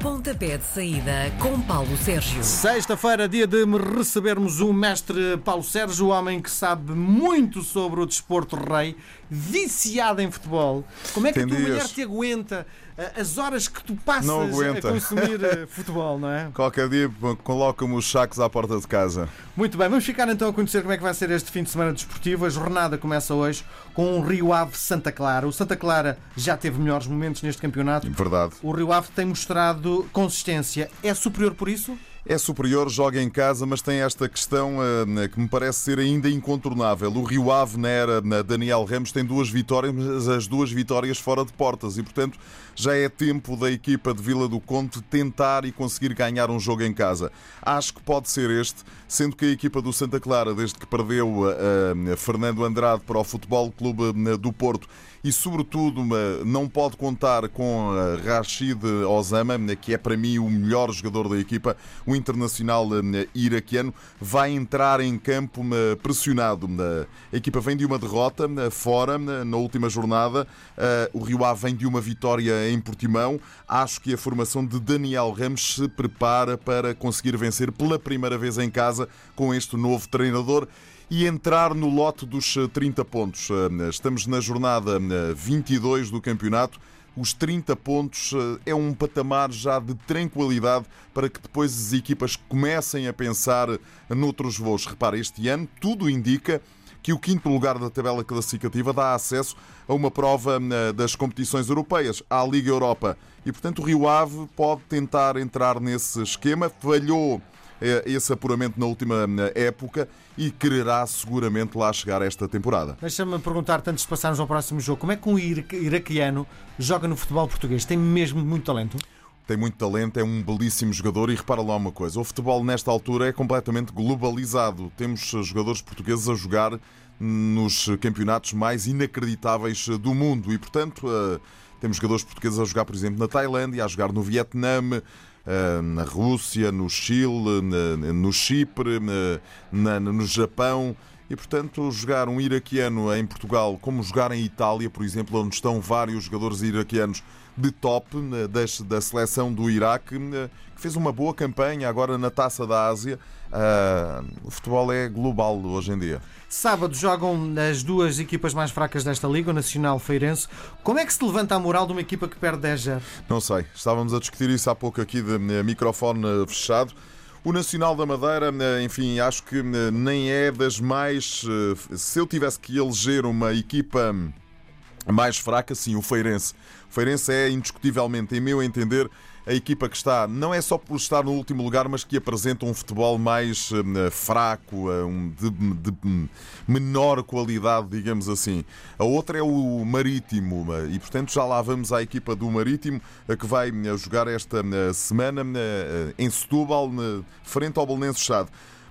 Pontapé de saída com Paulo Sérgio. Sexta-feira, dia de recebermos o mestre Paulo Sérgio, o homem que sabe muito sobre o desporto rei, viciado em futebol. Como é que Tem a tua dias. mulher te aguenta as horas que tu passas a consumir eh, futebol, não é? Qualquer dia coloca-me os sacos à porta de casa. Muito bem, vamos ficar então a conhecer como é que vai ser este fim de semana desportivo. A jornada começa hoje com o Rio Ave Santa Clara. O Santa Clara já teve melhores momentos neste campeonato. Verdade. O Rio Ave tem mostrado consistência. É superior por isso? É superior, joga em casa, mas tem esta questão eh, que me parece ser ainda incontornável. O Rio Ave, na era na Daniel Ramos, tem duas vitórias, mas as duas vitórias fora de portas. E, portanto, já é tempo da equipa de Vila do Conde tentar e conseguir ganhar um jogo em casa. Acho que pode ser este, sendo que a equipa do Santa Clara, desde que perdeu eh, Fernando Andrade para o Futebol Clube eh, do Porto, e, sobretudo, não pode contar com Rashid Osama, eh, que é para mim o melhor jogador da equipa, o internacional eh, iraquiano, vai entrar em campo eh, pressionado. A equipa vem de uma derrota fora na última jornada, Eh, o Rio Ave vem de uma vitória em Portimão. Acho que a formação de Daniel Ramos se prepara para conseguir vencer pela primeira vez em casa com este novo treinador e entrar no lote dos eh, 30 pontos. Eh, Estamos na jornada eh, 22 do campeonato. Os 30 pontos eh, é um patamar já de tranquilidade para que depois as equipas comecem a pensar noutros voos. Repara, este ano tudo indica que o quinto lugar da tabela classificativa dá acesso a uma prova eh, das competições europeias, à Liga Europa. E, portanto, o Rio Ave pode tentar entrar nesse esquema. Falhou eh, esse apuramento na última eh, época e quererá seguramente lá chegar esta temporada. Deixa-me perguntar, antes de passarmos ao próximo jogo, como é que um ira- iraquiano joga no futebol português? Tem mesmo muito talento? Tem muito talento, é um belíssimo jogador e repara lá uma coisa: o futebol nesta altura é completamente globalizado. Temos eh, jogadores portugueses a jogar nos campeonatos mais inacreditáveis eh, do mundo e, portanto, temos jogadores portugueses a jogar, por exemplo, na Tailândia, a jogar no Vietnã, na Rússia, no Chile, no Chipre, na- no Japão. E, portanto, jogar um iraquiano em Portugal, como jogar em Itália, por exemplo, onde estão vários jogadores iraquianos de top né, da seleção do Iraque, né, que fez uma boa campanha agora na Taça da Ásia. Ah, o futebol é global hoje em dia. Sábado jogam as duas equipas mais fracas desta liga, o Nacional Feirense. Como é que se levanta a moral de uma equipa que perde 10 0 Não sei, estávamos a discutir isso há pouco aqui de eh, microfone fechado. O Nacional da Madeira, eh, enfim, acho que eh, nem é das mais. eh, Se eu tivesse que eleger uma equipa mais fraca, sim, o Feirense. O Feirense é indiscutivelmente, em meu entender, a equipa que está, não é só por estar no último lugar, mas que apresenta um futebol mais hum, fraco, eh, um, de, de hum, menor qualidade, digamos assim. A outra é o Marítimo, e portanto já lá vamos à equipa do Marítimo, eh, que vai jogar esta semana eh, em Setúbal, frente ao Belenenses Chade.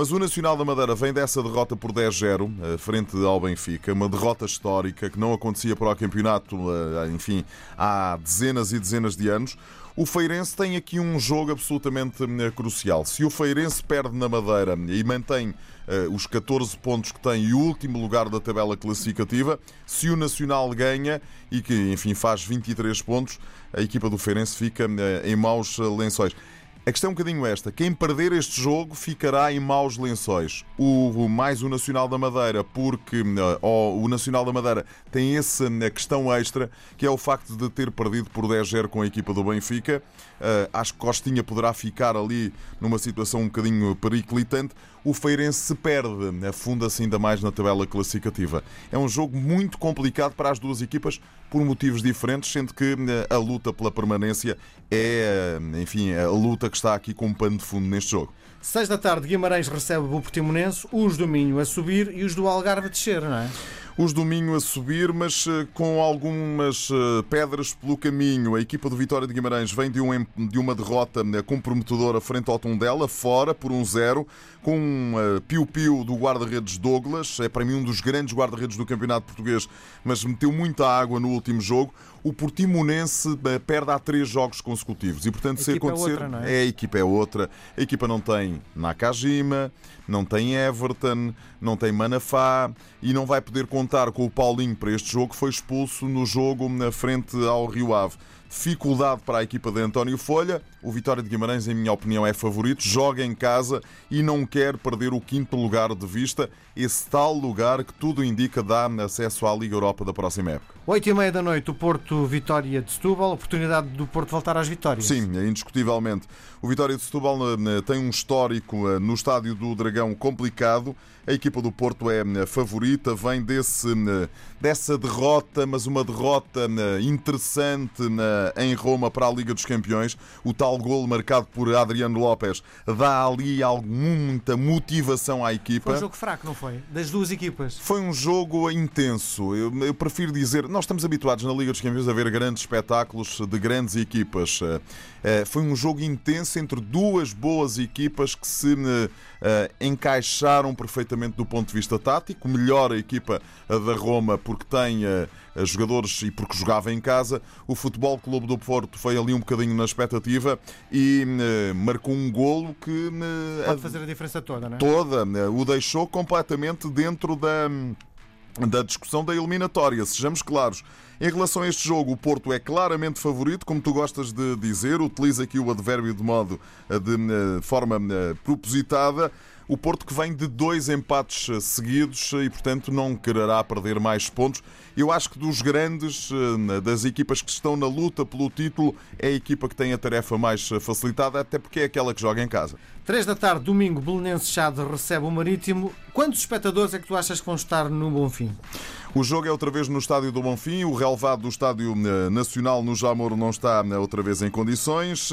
Mas o Nacional da Madeira vem dessa derrota por 10-0, eh, frente ao Benfica, uma derrota histórica que não acontecia para o campeonato, eh, enfim, há dezenas e dezenas de anos. O Feirense tem aqui um jogo absolutamente eh, crucial. Se o Feirense perde na Madeira e mantém os 14 pontos que tem e o último lugar da tabela classificativa, se o Nacional ganha e que, enfim, faz 23 pontos, a equipa do Feirense fica em maus lençóis. A questão é um bocadinho esta: quem perder este jogo ficará em maus lençóis. O, mais o Nacional da Madeira, porque eh, o Nacional da Madeira tem essa eh, questão extra, que é o facto de ter perdido por 10-0 com a equipa do Benfica. Eh, acho que Costinha poderá ficar ali numa situação um bocadinho periclitante. O Feirense se perde, afunda-se ainda mais na tabela classificativa. É um jogo muito complicado para as duas equipas por motivos diferentes, sendo que eh, a luta pela permanência é, eh, enfim, a luta que está aqui com um pano de fundo neste jogo. 6 da tarde, Guimarães recebe o Portimonense, os do Minho a subir e os do Algarve a descer, não é? Os do Minho a subir, mas eh, com algumas eh, pedras pelo caminho. A equipa do Vitória de Guimarães vem de, um de uma derrota eh, comprometedora frente ao Tondela, fora por um zero, com um eh, piu-piu do guarda-redes Douglas. É para mim um dos grandes guarda-redes do campeonato português, mas meteu muita água no último jogo. O Portimonense perde há três jogos consecutivos e, portanto, A se é acontecer. outra, não é? É, a equipa é outra. A equipa não tem Nakajima, não tem Everton, não tem Manafá e não vai poder contar com o Paulinho para este jogo, foi expulso no jogo na frente ao Rio Ave. dificuldade para a equipa de António Folha. O Vitória de Guimarães, em minha opinião, é favorito, joga em casa e não quer perder o quinto lugar de vista, esse tal lugar que tudo indica dá acesso à Liga Europa da próxima época. 8 e meia da noite, o Porto Vitória de Setúbal, oportunidade do Porto voltar às vitórias. Sim, indiscutivelmente. O Vitória de Setúbal eh, tem um histórico eh, no estádio do Dragão complicado. A equipa do Porto é eh, favorita, vem desse, dessa derrota, mas uma derrota interessante em Roma para a Liga dos Campeões. O tal gol marcado por Adriano Lopes dá ali muita motivação à equipa. Foi um jogo fraco, não foi? Das duas equipas. Foi um jogo intenso. Eu, eu prefiro dizer, nós estamos habituados na Liga dos Campeões a ver grandes espetáculos de grandes equipas. Foi um jogo intenso entre duas boas equipas que se encaixaram perfeitamente do ponto de vista tático. Melhor a equipa da Roma porque tem jogadores e porque jogava em casa. O Futebol Clube do Porto foi ali um bocadinho na expectativa e marcou um golo que pode fazer a diferença toda, não é? Toda, o deixou completamente dentro da da discussão da eliminatória. Sejamos claros. Em relação a este jogo, o Porto é claramente favorito, como tu gostas de dizer, utiliza aqui o advérbio de modo de forma propositada. O Porto que vem de dois empates eh, seguidos e, portanto, não quererá perder mais pontos. Eu acho que dos grandes, eh, das equipas que estão na luta pelo título, é a equipa que tem a tarefa mais eh, facilitada, até porque é aquela que joga em casa. 3 da tarde, domingo, Belenense Chade recebe o Marítimo. Quantos espectadores é que tu achas que vão estar no Bonfim? O jogo é outra vez no Estádio do Bonfim. O relevado do Estádio Nacional no Jamor não está outra vez em condições.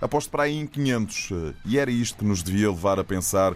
Aposto para aí em 500. E era isto que nos devia levar a pensar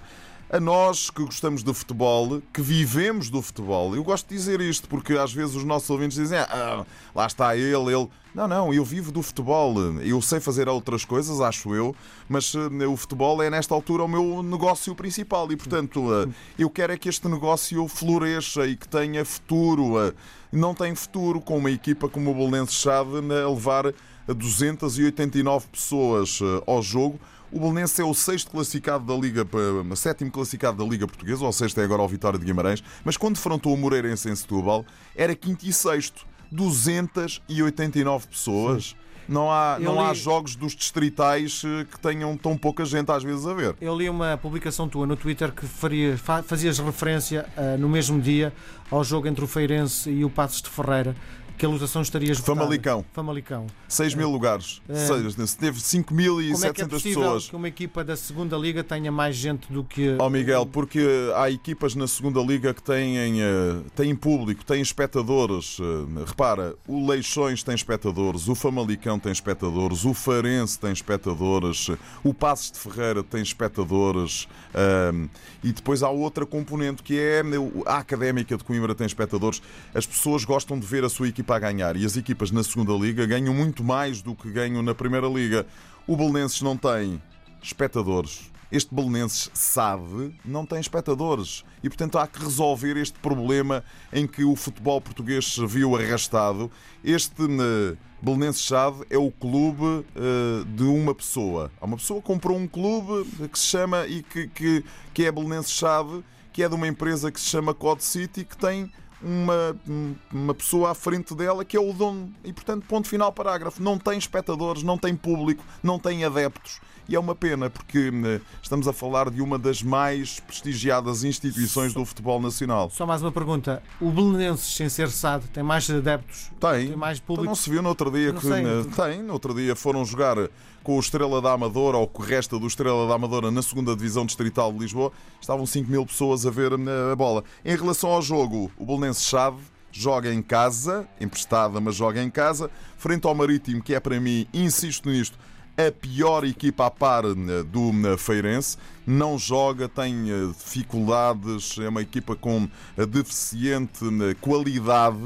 a nós que gostamos de futebol, que vivemos do futebol. Eu gosto de dizer isto porque às vezes os nossos ouvintes dizem: ah, lá está ele, ele. Não, não, eu vivo do futebol. Eu sei fazer outras coisas, acho eu, mas uh, o futebol é nesta altura o meu negócio principal e, portanto, uh, eu quero é que este negócio floresça e que tenha futuro. Uh, não tem futuro com uma equipa como o Bolonense Chade a levar 289 pessoas ao jogo o Belenense é o sexto classificado da Liga, sétimo classificado da Liga Portuguesa, ou sexto é agora o Vitória de Guimarães, mas quando defrontou o Moreirense em Setúbal, era quinto e sexto. 289 pessoas. Sim. Não há, não li... há jogos dos distritais eh, que tenham tão pouca gente às vezes a ver. Eu li uma publicação tua no Twitter que faria, fazias referência uh, no mesmo dia ao jogo entre o Feirense e o Passos de Ferreira que a lotação estaria esgotada. Famalicão. Famalicão. 6 mil é. lugares. É. Seja, teve 5.700 é é pessoas. que uma equipa da segunda Liga tenha mais gente do que. Ó oh, Miguel, porque há equipas na segunda Liga que têm, eh, têm público, têm espectadores. Eh, repara, o Leixões tem espectadores, o Famalicão tem espectadores, o Farense tem espectadores, o Passos de Ferreira tem espectadores. Um, e depois há outra componente que é a Académica de Coimbra tem espectadores. As pessoas gostam de ver a sua equipa a ganhar e as equipas na segunda liga ganham muito mais do que ganham na primeira liga. O Belenenses não tem espectadores. Este Belenenses sabe não tem espectadores e, portanto, há que resolver este problema em que o futebol português se viu arrastado. Este uh, Belenenses Chade é o clube uh, de uma pessoa. Há uma pessoa que comprou um clube que se chama e que, que, que é Belenenses Chade, que é de uma empresa que se chama Code City, que tem uma, uma pessoa à frente dela que é o dono. E, portanto, ponto final, parágrafo. Não tem espectadores, não tem público, não tem adeptos. E é uma pena, porque hum, estamos a falar de uma das mais prestigiadas instituições do futebol nacional. Só mais uma pergunta. O Belenenses, sem ser SAD, tem mais adeptos? Tem. Tem mais público? Então não se viu no outro dia que. Tem. No outro dia foram jogar com o Estrela da Amadora ou o resto do Estrela da Amadora na segunda Divisão Distrital de Lisboa. Estavam 5 mil pessoas a ver hum, a bola. Em relação ao jogo, o Belenenses Chave joga em casa, emprestada, mas joga em casa, frente ao Marítimo, que é para mim, insisto nisto, a pior equipa a par eh, do eh, Feirense. Não joga, tem eh, dificuldades, é uma equipa com deficiente qualidade.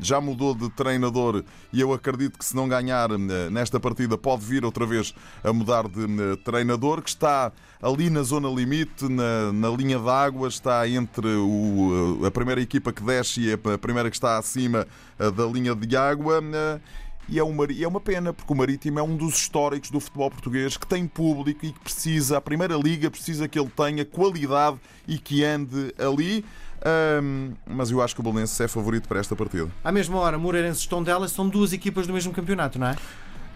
Já mudou de treinador e eu acredito que se não ganhar nesta partida pode vir outra vez a mudar de treinador, que está ali na zona limite, na, na linha d'água, está entre o, a primeira equipa que desce e a primeira que está acima da linha de água E é, uma, e é uma pena, porque o Marítimo é um dos históricos do futebol português que tem público e que precisa, a Primeira Liga precisa que ele tenha qualidade e que ande ali. Ahm, mas eu acho que o Belenenses é favorito para esta partida. À mesma hora, Moreirense e Tondela são duas equipas do mesmo campeonato, não é?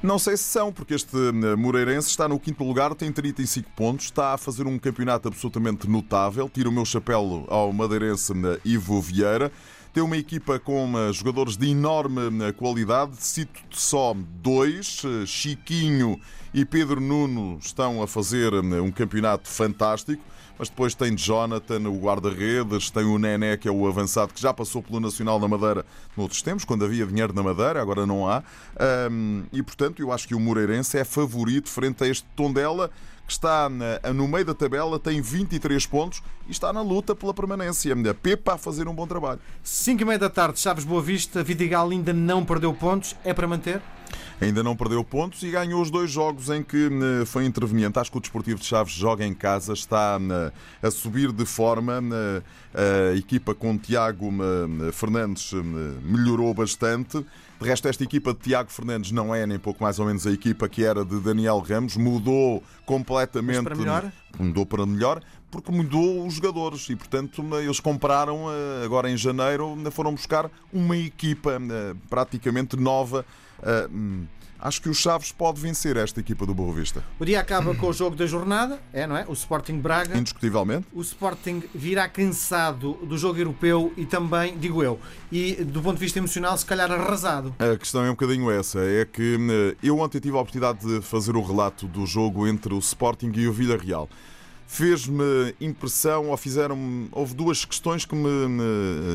Não sei se são, porque este eh, Moreirense está no quinto lugar, tem 35 pontos, está a fazer um campeonato absolutamente notável. Tiro o meu chapéu ao madeirense eh, Ivo Vieira. Tem uma equipa com eh, jogadores de enorme qualidade. Cito só dois: Chiquinho e Pedro Nuno estão a fazer um campeonato fantástico mas depois tem Jonathan, o guarda-redes, tem o Nené, que é o avançado, que já passou pelo Nacional da Madeira noutros tempos, quando havia dinheiro na Madeira, agora não há. E, portanto, eu acho que o Moreirense é favorito frente a este Tondela, está no meio da tabela, tem 23 pontos e está na luta pela permanência. A Pepa a fazer um bom trabalho. 5 e meia da tarde, Chaves Boa Vista, Vidigal ainda não perdeu pontos, é para manter? Ainda não perdeu pontos e ganhou os dois jogos em que eh, foi interveniente. Acho que o Desportivo de Chaves joga em casa, está eh, a subir de forma. Eh, a equipa com Tiago Fernandes melhorou bastante. De resto, esta equipa de Tiago Fernandes não é nem pouco mais ou menos a equipa que era de Daniel Ramos. Mudou completamente. Mas para melhor? Mudou para melhor porque mudou os jogadores e, portanto, eles compraram agora em janeiro, foram buscar uma equipa praticamente nova Uh, acho que o Chaves pode vencer esta equipa do Boa Vista. O dia acaba com o jogo da jornada, é, não é? O Sporting Braga. Indiscutivelmente. O Sporting virá cansado do jogo europeu e também, digo eu, e do ponto de vista emocional, se calhar arrasado. A questão é um bocadinho essa: é que eh, eu ontem tive a oportunidade de fazer o relato do jogo entre o Sporting e o Villarreal fez-me impressão, ou fizeram houve duas questões que me,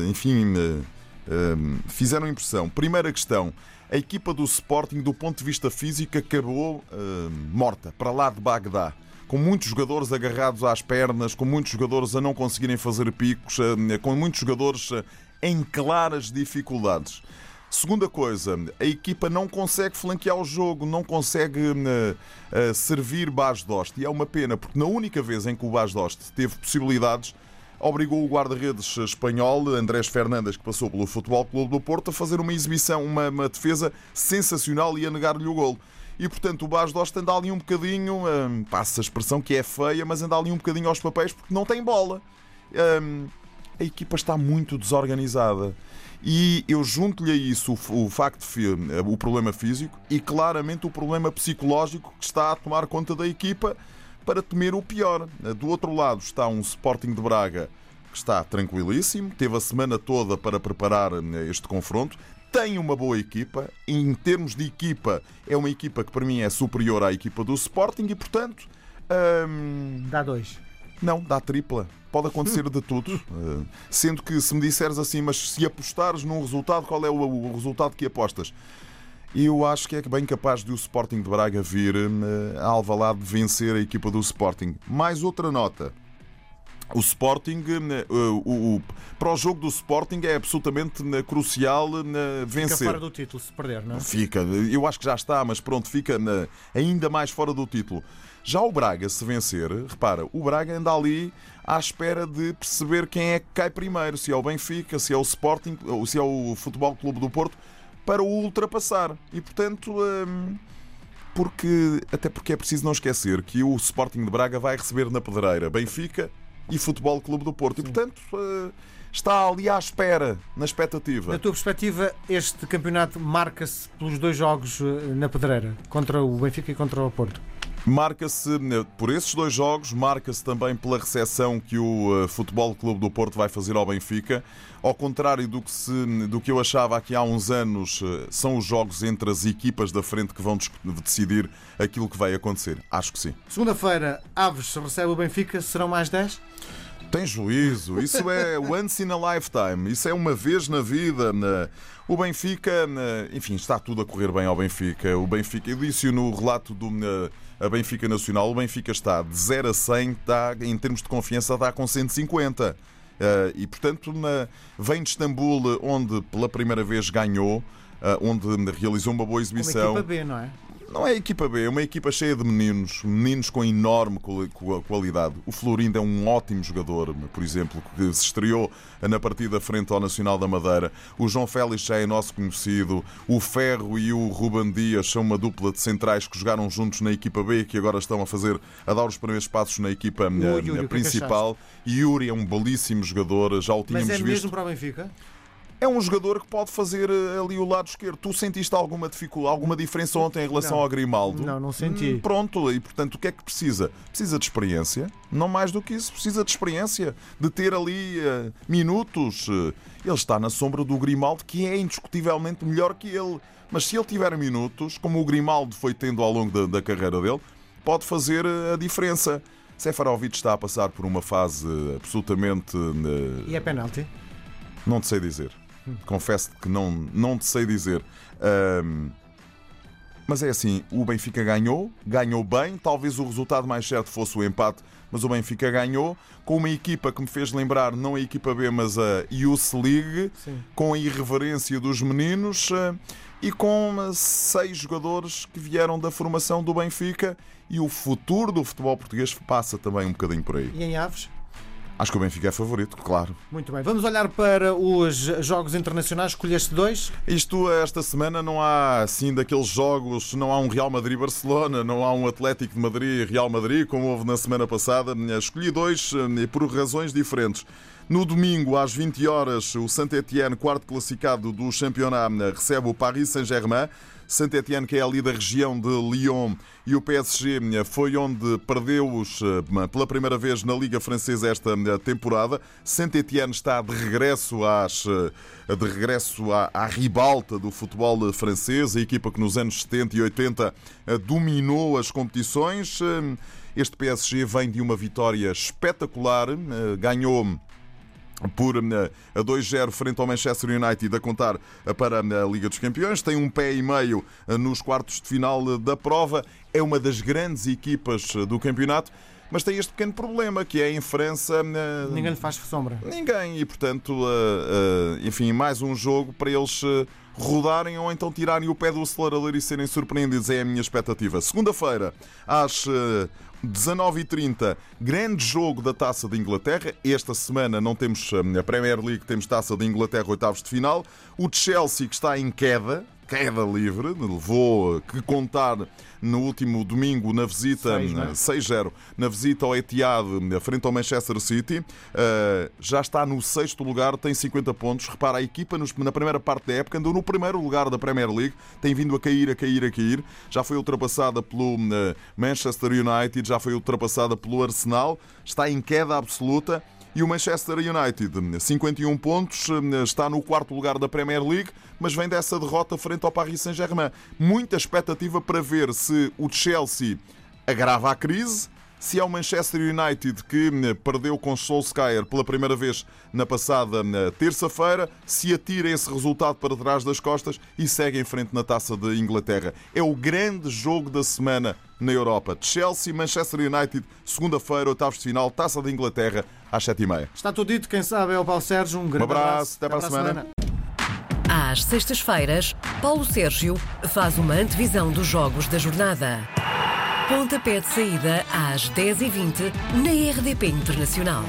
enfim, me, eh, fizeram impressão. Primeira questão, a equipa do Sporting, do ponto de vista físico, acabou uh, morta, para lá de Bagdá. Com muitos jogadores agarrados às pernas, com muitos jogadores a não conseguirem fazer picos, uh, com muitos jogadores uh, em claras dificuldades. Segunda coisa, a equipa não consegue flanquear o jogo, não consegue servir Bas Dost. E é uma pena, porque na única vez em que o Bas Dost teve possibilidades, obrigou o guarda-redes espanhol, Andrés Fernandes, que passou pelo Futebol Clube do Porto, a fazer uma exibição, uma, uma defesa sensacional e a negar-lhe o golo. E portanto o Bas Dost anda ali um bocadinho, hum, passa a expressão que é feia, mas anda ali um bocadinho aos papéis porque não tem bola. Hum, a equipa está muito desorganizada. E eu junto-lhe a isso o, facto o problema físico e claramente o problema psicológico que está a tomar conta da equipa para temer o pior. Do outro lado está um Sporting de Braga que está tranquilíssimo, teve a semana toda para preparar eh, este confronto, tem uma boa equipa, em termos de equipa, é uma equipa que para mim é superior à equipa do Sporting e, portanto. Hum... Dá dois. Não, dá tripla. Pode acontecer de tudo. Uh, sendo que se me disseres assim, mas se apostares num resultado, qual é o resultado que apostas? E eu acho que é bem capaz de o Sporting de Braga vir uh, a Alvalade vencer a equipa do Sporting. Mais outra nota. O Sporting, uh, o, o, para o jogo do Sporting é absolutamente uh, crucial uh, vencer. Fica fora do título se perder, não é? Fica, eu acho que já está, mas pronto, fica ainda mais fora do título. Já o Braga, se vencer, repara, o Braga anda ali à espera de perceber quem é que cai primeiro, se é o Benfica, se é o Sporting, ou se é o Futebol Clube do Porto para o ultrapassar. E portanto. Hum, porque, até porque é preciso não esquecer que o Sporting de Braga vai receber na pedreira Benfica e Futebol Clube do Porto. E portanto hum, está ali à espera, na expectativa. Na tua perspectiva, este campeonato marca-se pelos dois jogos hum, na pedreira, contra o Benfica e contra o Porto? Marca-se por esses dois jogos, marca-se também pela recepção que o Futebol Clube do Porto vai fazer ao Benfica. Ao contrário do que, se, do que eu achava aqui há uns anos, eh, são os jogos entre as equipas da frente que vão decidir aquilo que vai acontecer. Acho que sim. Segunda-feira, Aves recebe o Benfica, serão mais 10? Tem juízo, isso é once in a lifetime, isso é uma vez na vida. O Benfica, enfim, está tudo a correr bem ao Benfica. O Benfica, eu disse no relato do a Benfica Nacional, o Benfica está de 0 a 100, está, em termos de confiança, está com 150. Uh, e, portanto, na, vem de Istambul, onde pela primeira vez ganhou, uh, onde realizou uma boa exibição. Uma equipa B, não é? Não é a equipa B, é uma equipa cheia de meninos, meninos com enorme qualidade. O Florindo é um ótimo jogador, por exemplo, que se estreou na partida frente ao Nacional da Madeira. O João Félix já é nosso conhecido. O Ferro e o Ruben Dias são uma dupla de centrais que jogaram juntos na equipa B, que agora estão a fazer, a dar os primeiros passos na equipa Yuri, eh, principal. Yuri é um belíssimo jogador, já o tínhamos Mas é visto. mesmo para o Benfica? É um jogador que pode fazer eh, ali o lado esquerdo. Tu sentiste alguma dificuldade, alguma diferença ontem em relação não. ao Grimaldo? Não, não senti. Hum, pronto, e portanto o que é que precisa? Precisa de experiência, não mais do que isso, precisa de experiência, de ter ali uh, minutos. Ele está na sombra do Grimaldo, que é indiscutivelmente melhor que ele. Mas se ele tiver minutos, como o Grimaldo foi tendo ao longo da, da carreira dele, pode fazer eh, a diferença. Sefarovic está a passar por uma fase absolutamente. E é penalti? Não te sei dizer. Confesso que não, não te sei dizer. Um, mas é assim, o Benfica ganhou, ganhou bem. Talvez o resultado mais certo fosse o empate, mas o Benfica ganhou com uma equipa que me fez lembrar não a equipa B, mas a Youth League, Sim. com a irreverência dos meninos uh, e com seis jogadores que vieram da formação do Benfica. E o futuro do futebol português passa também um bocadinho por aí. E em Aves? Acho que o Benfica é favorito, claro. Muito bem. Vamos olhar para os jogos internacionais. Escolheste dois? Isto, esta semana, não há assim daqueles jogos, não há um Real Madrid-Barcelona, não há um Atlético de Madrid-Real Madrid, como houve na semana passada. Escolhi dois eh, por razões diferentes. No domingo, às 20 horas, o Saint-Etienne, quarto classificado do campeonato, recebe o Paris Saint-Germain. Saint-Etienne, que é ali da região de Lyon, e o PSG foi onde perdeu-os eh, pela primeira vez na Liga Francesa esta eh, temporada. Saint-Etienne está de regresso, às, eh, de regresso à, à ribalta do futebol francês, a equipa que nos anos 70 e 80 dominou as competições. Este PSG vem de uma vitória espetacular, ganhou por eh, a 2-0 frente ao Manchester United a contar eh, para eh, a Liga dos Campeões. Tem um pé e meio nos quartos de final da prova. É uma das grandes equipas do campeonato. Mas tem este pequeno problema que é em França. Ninguém lhe faz sombra. Ninguém. E portanto, enfim, mais um jogo para eles rodarem ou então tirarem o pé do acelerador e serem surpreendidos. É a minha expectativa. Segunda-feira, às 19h30, grande jogo da Taça de Inglaterra. Esta semana não temos hum, a Premier League, temos Taça de Inglaterra, oitavos de final. O Chelsea, que está em queda, queda livre, levou que contar no último domingo na visita 6-0 é? na visita ao Etihad frente ao Manchester City. Uh, já está no sexto lugar, tem 50 pontos. Repara, a equipa na primeira parte da época andou no primeiro lugar da Premier League, tem vindo a cair, a cair, a cair. Já foi ultrapassada pelo uh, Manchester United, já foi ultrapassada pelo Arsenal, está em queda absoluta. E o Manchester United, 51 pontos, está no quarto lugar da Premier League, mas vem dessa derrota frente ao Paris Saint-Germain. Muita expectativa para ver se o Chelsea agrava a crise, se é o Manchester United que perdeu com Solskjaer pela primeira vez na passada terça-feira, se atira esse resultado para trás das costas e segue em frente na taça de Inglaterra. É o grande jogo da semana na Europa. Chelsea, Manchester United, segunda-feira, oitavos de final, taça de Inglaterra, às sete e meia. Está tudo dito, quem sabe é o Paulo Sérgio. Um grande um abraço, até, até para a semana. semana. Às sextas-feiras, Paulo Sérgio faz uma antevisão dos jogos da jornada. Pontapé de saída às 10h20 na RDP Internacional.